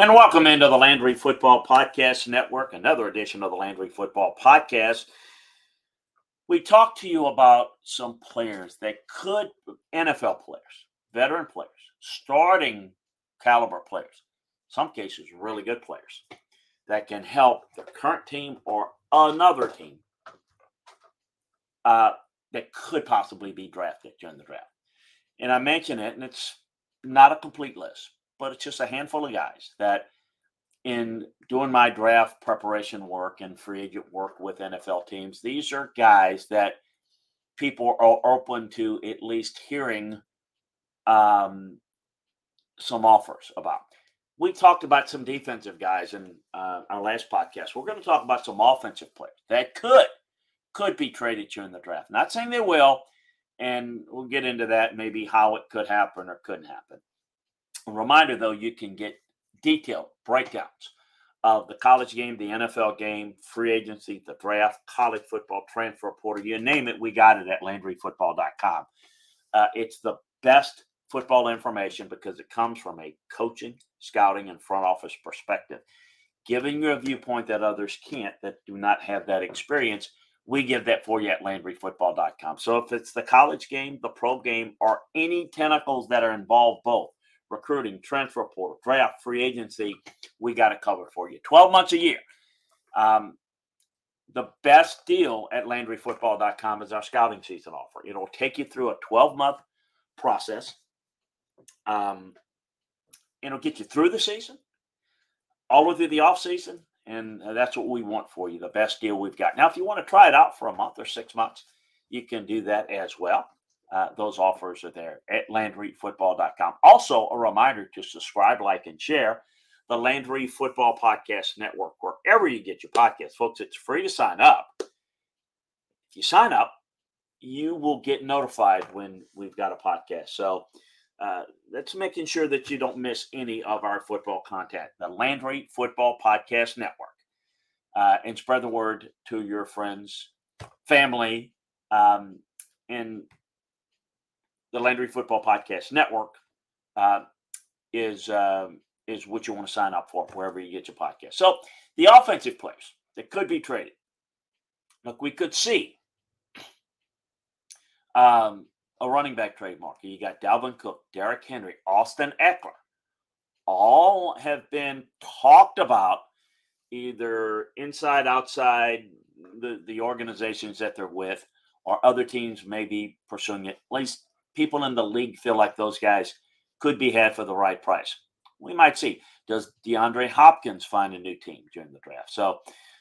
And welcome into the Landry Football Podcast Network, another edition of the Landry Football Podcast. We talked to you about some players that could, NFL players, veteran players, starting caliber players, some cases really good players that can help the current team or another team uh, that could possibly be drafted during the draft. And I mention it, and it's not a complete list, but it's just a handful of guys that in doing my draft preparation work and free agent work with NFL teams, these are guys that people are open to at least hearing um, some offers about. We talked about some defensive guys in uh, our last podcast. We're going to talk about some offensive players that could could be traded during the draft. Not saying they will, and we'll get into that maybe how it could happen or couldn't happen. Reminder though, you can get detailed breakdowns of the college game, the NFL game, free agency, the draft, college football, transfer portal, you name it, we got it at LandryFootball.com. Uh, it's the best football information because it comes from a coaching, scouting, and front office perspective, giving you a viewpoint that others can't that do not have that experience. We give that for you at LandryFootball.com. So if it's the college game, the pro game, or any tentacles that are involved both, recruiting, transfer portal, draft, free agency, we got it covered for you. 12 months a year. Um, the best deal at LandryFootball.com is our scouting season offer. It'll take you through a 12 month process. Um, it'll get you through the season, all the way through the off season, and that's what we want for you. The best deal we've got. Now, if you want to try it out for a month or six months, you can do that as well. Uh, those offers are there at LandryFootball.com. Also, a reminder to subscribe, like, and share the Landry Football Podcast Network wherever you get your podcasts. Folks, it's free to sign up. If you sign up, you will get notified when we've got a podcast. So uh, that's making sure that you don't miss any of our football content. The Landry Football Podcast Network. Uh, and spread the word to your friends, family, um, and the Landry Football Podcast Network uh, is um, is what you want to sign up for wherever you get your podcast. So the offensive players that could be traded. Look, we could see um, a running back trademark. You got Dalvin Cook, Derrick Henry, Austin Ekeler. All have been talked about either inside, outside the, the organizations that they're with, or other teams may be pursuing it. At least people in the league feel like those guys could be had for the right price. We might see. Does DeAndre Hopkins find a new team during the draft? So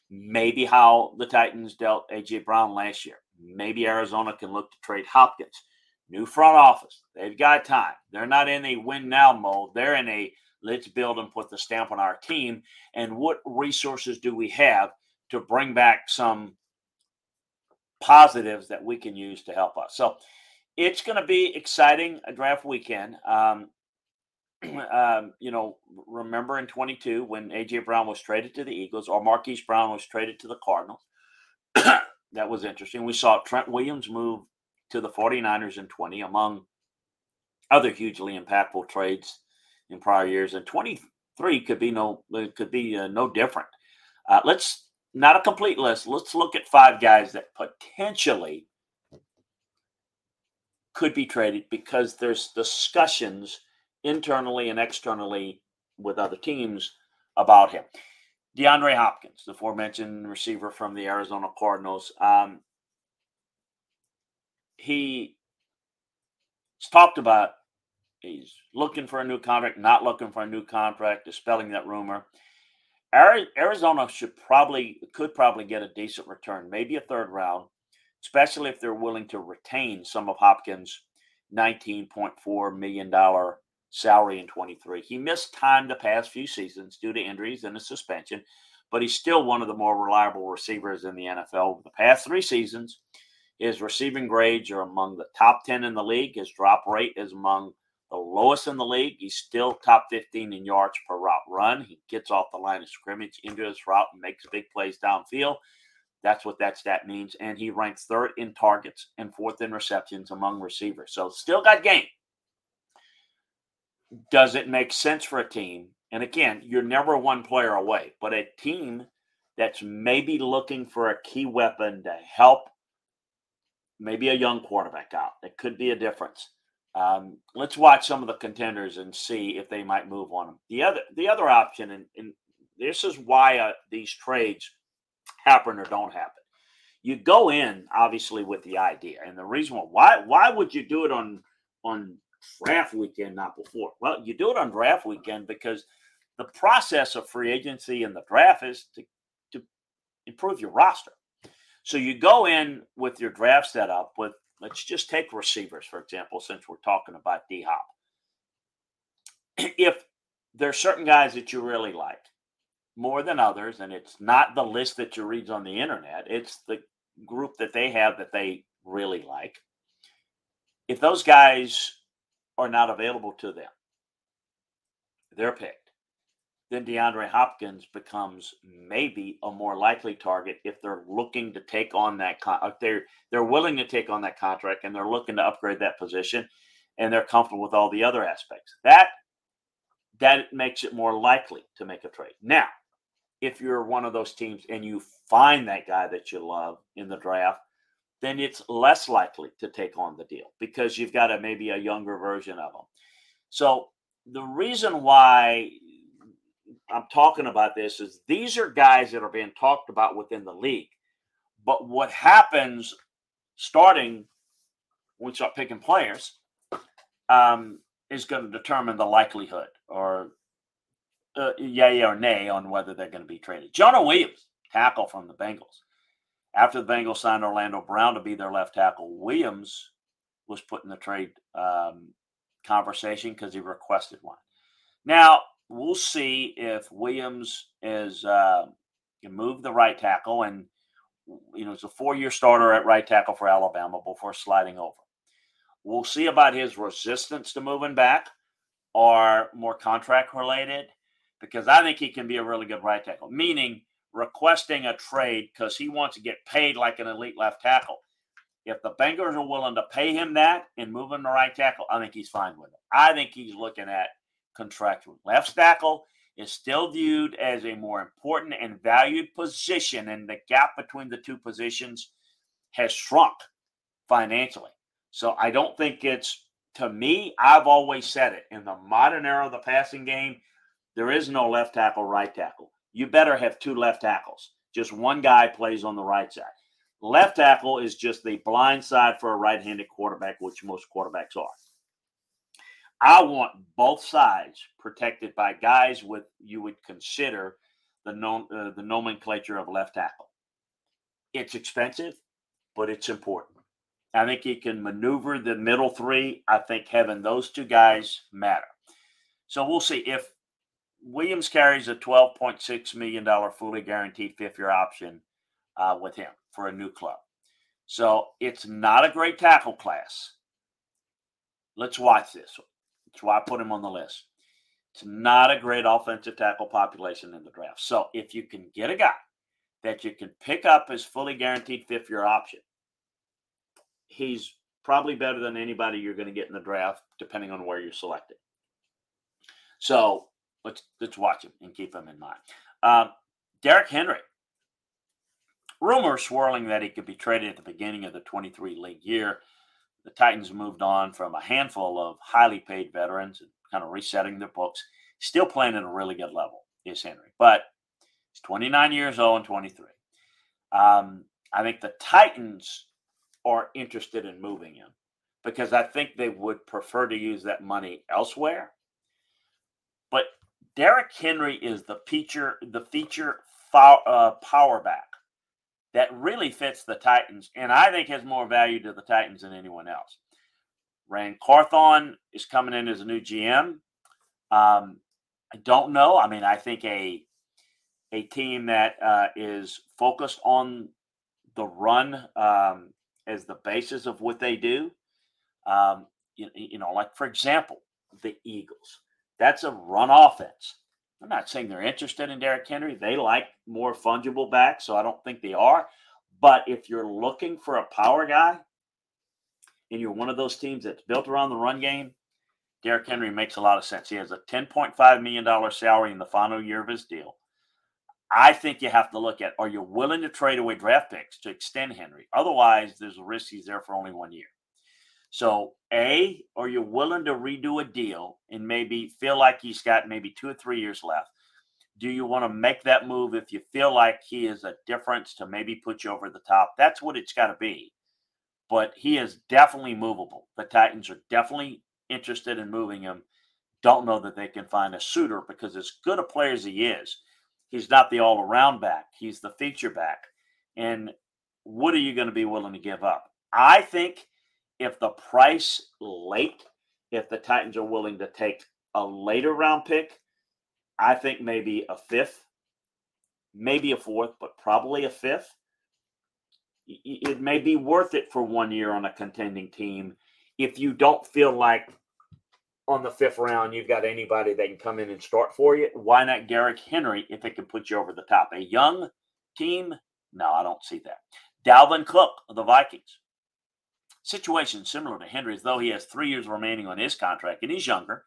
maybe how the Titans dealt AJ Brown last year. Maybe Arizona can look to trade Hopkins. New front office. They've got time. They're not in a win now mode. They're in a let's build and put the stamp on our team. And what resources do we have to bring back some positives that we can use to help us? So it's going to be exciting a draft weekend. Um, um, you know, remember in 22 when AJ Brown was traded to the Eagles or Marquise Brown was traded to the Cardinals. that was interesting. We saw Trent Williams move to the 49ers in 20 among other hugely impactful trades in prior years and 23 could be no could be uh, no different. Uh, let's not a complete list. Let's look at five guys that potentially could be traded because there's discussions internally and externally with other teams about him. DeAndre Hopkins, the aforementioned receiver from the Arizona Cardinals, um, he's talked about he's looking for a new contract, not looking for a new contract, dispelling that rumor. Arizona should probably could probably get a decent return, maybe a third round especially if they're willing to retain some of Hopkins' $19.4 million salary in 23. He missed time the past few seasons due to injuries and a suspension, but he's still one of the more reliable receivers in the NFL. The past three seasons, his receiving grades are among the top 10 in the league. His drop rate is among the lowest in the league. He's still top 15 in yards per route run. He gets off the line of scrimmage into his route and makes big plays downfield. That's what that stat means. And he ranks third in targets and fourth in receptions among receivers. So still got game. Does it make sense for a team? And again, you're never one player away, but a team that's maybe looking for a key weapon to help maybe a young quarterback out. That could be a difference. Um, let's watch some of the contenders and see if they might move on them. The other, the other option, and, and this is why uh, these trades happen or don't happen. You go in obviously with the idea, and the reason why why would you do it on on draft weekend, not before? Well, you do it on draft weekend because the process of free agency and the draft is to to improve your roster. So you go in with your draft set up with let's just take receivers for example, since we're talking about D Hop. If there's certain guys that you really like more than others, and it's not the list that you read on the internet, it's the group that they have that they really like. If those guys are not available to them, they're picked then DeAndre Hopkins becomes maybe a more likely target if they're looking to take on that con- if they're they're willing to take on that contract and they're looking to upgrade that position and they're comfortable with all the other aspects. That that makes it more likely to make a trade. Now, if you're one of those teams and you find that guy that you love in the draft, then it's less likely to take on the deal because you've got a maybe a younger version of them. So the reason why I'm talking about this is these are guys that are being talked about within the league. But what happens starting when we start picking players um, is going to determine the likelihood or uh, yay or nay on whether they're going to be traded. Jonah Williams, tackle from the Bengals. After the Bengals signed Orlando Brown to be their left tackle, Williams was put in the trade um, conversation because he requested one. Now, we'll see if Williams is uh, can move the right tackle, and you know, it's a four-year starter at right tackle for Alabama before sliding over. We'll see about his resistance to moving back, or more contract related, because I think he can be a really good right tackle. Meaning requesting a trade because he wants to get paid like an elite left tackle. If the Bengals are willing to pay him that and move him to right tackle, I think he's fine with it. I think he's looking at contractual. Left tackle is still viewed as a more important and valued position, and the gap between the two positions has shrunk financially. So I don't think it's, to me, I've always said it in the modern era of the passing game, there is no left tackle, right tackle. You better have two left tackles. Just one guy plays on the right side. Left tackle is just the blind side for a right handed quarterback, which most quarterbacks are. I want both sides protected by guys with you would consider the uh, the nomenclature of left tackle. It's expensive, but it's important. I think he can maneuver the middle three. I think having those two guys matter. So we'll see if Williams carries a $12.6 million fully guaranteed fifth year option uh, with him for a new club. So it's not a great tackle class. Let's watch this. That's why I put him on the list. It's not a great offensive tackle population in the draft. So if you can get a guy that you can pick up as fully guaranteed fifth year option, he's probably better than anybody you're going to get in the draft, depending on where you're selected. So let's let's watch him and keep him in mind. Um, Derrick Henry. Rumors swirling that he could be traded at the beginning of the 23 league year the Titans moved on from a handful of highly paid veterans and kind of resetting their books. Still playing at a really good level is Henry, but he's 29 years old and 23. Um, I think the Titans are interested in moving him because I think they would prefer to use that money elsewhere. Derrick Henry is the feature, the feature uh, power back that really fits the Titans and I think has more value to the Titans than anyone else. Ran Carthon is coming in as a new GM. Um, I don't know. I mean, I think a a team that uh, is focused on the run um, as the basis of what they do. Um, you, you know, like for example, the Eagles. That's a run offense. I'm not saying they're interested in Derrick Henry. They like more fungible backs, so I don't think they are. But if you're looking for a power guy and you're one of those teams that's built around the run game, Derrick Henry makes a lot of sense. He has a $10.5 million salary in the final year of his deal. I think you have to look at are you willing to trade away draft picks to extend Henry? Otherwise, there's a risk he's there for only one year. So, A, are you willing to redo a deal and maybe feel like he's got maybe two or three years left? Do you want to make that move if you feel like he is a difference to maybe put you over the top? That's what it's got to be. But he is definitely movable. The Titans are definitely interested in moving him. Don't know that they can find a suitor because, as good a player as he is, he's not the all around back. He's the feature back. And what are you going to be willing to give up? I think if the price late, if the Titans are willing to take a later round pick, I think maybe a fifth, maybe a fourth, but probably a fifth. It may be worth it for one year on a contending team if you don't feel like on the fifth round you've got anybody that can come in and start for you. Why not Derrick Henry if it can put you over the top? A young team? No, I don't see that. Dalvin Cook of the Vikings situation similar to Henry's, though he has three years remaining on his contract and he's younger.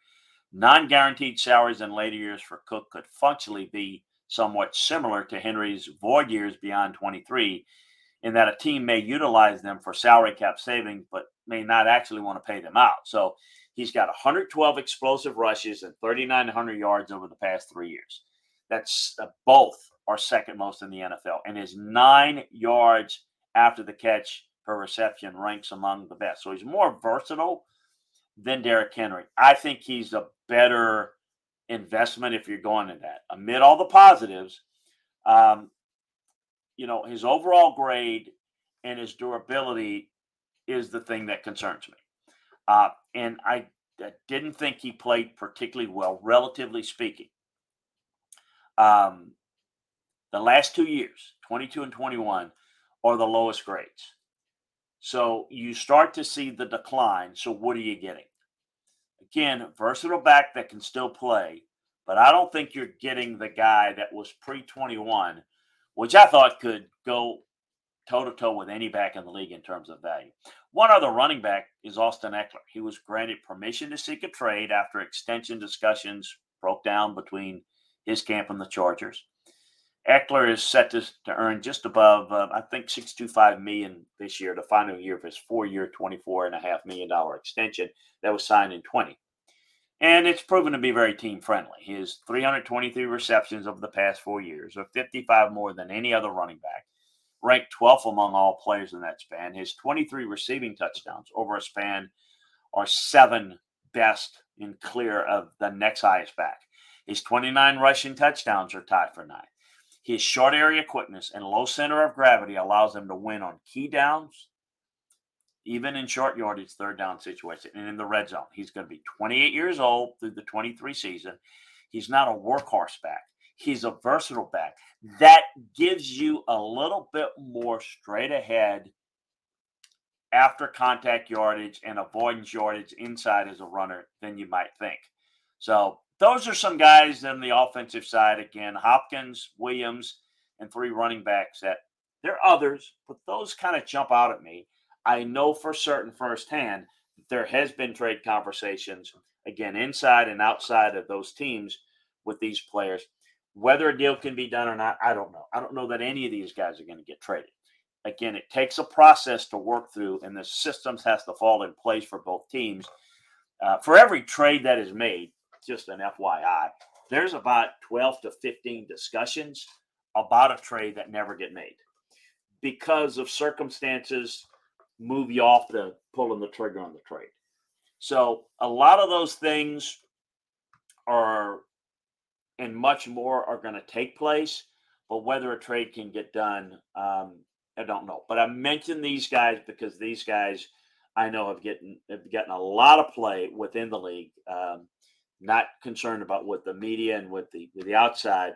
Non guaranteed salaries in later years for Cook could functionally be somewhat similar to Henry's void years beyond 23, in that a team may utilize them for salary cap savings, but may not actually want to pay them out. So he's got 112 explosive rushes and 3,900 yards over the past three years. That's uh, both are second most in the NFL, and his nine yards after the catch per reception ranks among the best. So he's more versatile than Derrick Henry. I think he's a better investment if you're going in that. Amid all the positives, um, you know, his overall grade and his durability is the thing that concerns me. Uh, and I, I, didn't think he played particularly well, relatively speaking. Um, the last two years, 22 and 21, are the lowest grades. So you start to see the decline. So what are you getting? Again, versatile back that can still play, but I don't think you're getting the guy that was pre 21, which I thought could go toe to toe with any back in the league in terms of value. One other running back is Austin Ekeler. He was granted permission to seek a trade after extension discussions broke down between his camp and the Chargers. Ekeler is set to, to earn just above, uh, I think, six two five million this year, the final year of his four-year, twenty-four and a half million dollar extension that was signed in twenty, and it's proven to be very team friendly. His 323 receptions over the past four years are 55 more than any other running back, ranked 12th among all players in that span. His 23 receiving touchdowns over a span are seven best in clear of the next highest back. His 29 rushing touchdowns are tied for ninth. His short area quickness and low center of gravity allows him to win on key downs, even in short yardage, third down situation, and in the red zone. He's going to be 28 years old through the 23 season. He's not a workhorse back. He's a versatile back. That gives you a little bit more straight ahead after contact yardage and avoidance yardage inside as a runner than you might think. So those are some guys on the offensive side. Again, Hopkins, Williams, and three running backs that there are others, but those kind of jump out at me. I know for certain firsthand that there has been trade conversations, again, inside and outside of those teams with these players. Whether a deal can be done or not, I don't know. I don't know that any of these guys are going to get traded. Again, it takes a process to work through, and the systems has to fall in place for both teams. Uh, for every trade that is made, just an FYI, there's about 12 to 15 discussions about a trade that never get made because of circumstances move you off the pulling the trigger on the trade. So a lot of those things are and much more are going to take place, but whether a trade can get done, um, I don't know. But I mentioned these guys because these guys I know have getting have gotten a lot of play within the league. Um, not concerned about what the media and what the the outside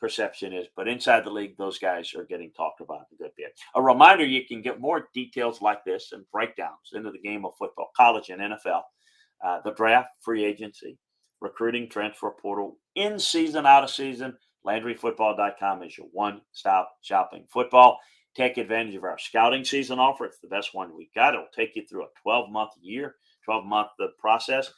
perception is, but inside the league, those guys are getting talked about a good bit. A reminder: you can get more details like this and breakdowns into the game of football, college and NFL, uh, the draft, free agency, recruiting, transfer portal, in season, out of season. LandryFootball.com is your one-stop shopping football. Take advantage of our scouting season offer. It's the best one we got. It'll take you through a 12-month year, 12-month the process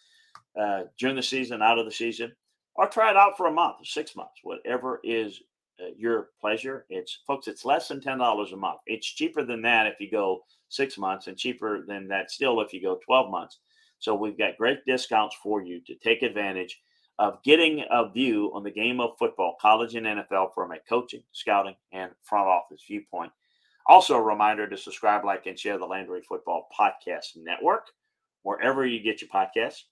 uh, during the season, out of the season, or try it out for a month, six months, whatever is uh, your pleasure. It's folks, it's less than ten dollars a month. It's cheaper than that if you go six months, and cheaper than that still if you go 12 months. So we've got great discounts for you to take advantage of getting a view on the game of football, college and NFL from a coaching, scouting, and front office viewpoint. Also, a reminder to subscribe, like, and share the Landry Football Podcast Network wherever you get your podcasts.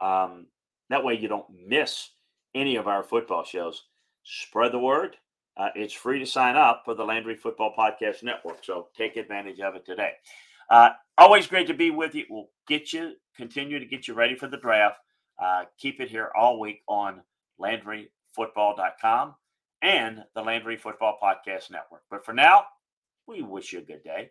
Um, that way, you don't miss any of our football shows. Spread the word. Uh, it's free to sign up for the Landry Football Podcast Network, so take advantage of it today. Uh, always great to be with you. We'll get you, continue to get you ready for the draft. Uh, keep it here all week on LandryFootball.com and the Landry Football Podcast Network. But for now, we wish you a good day.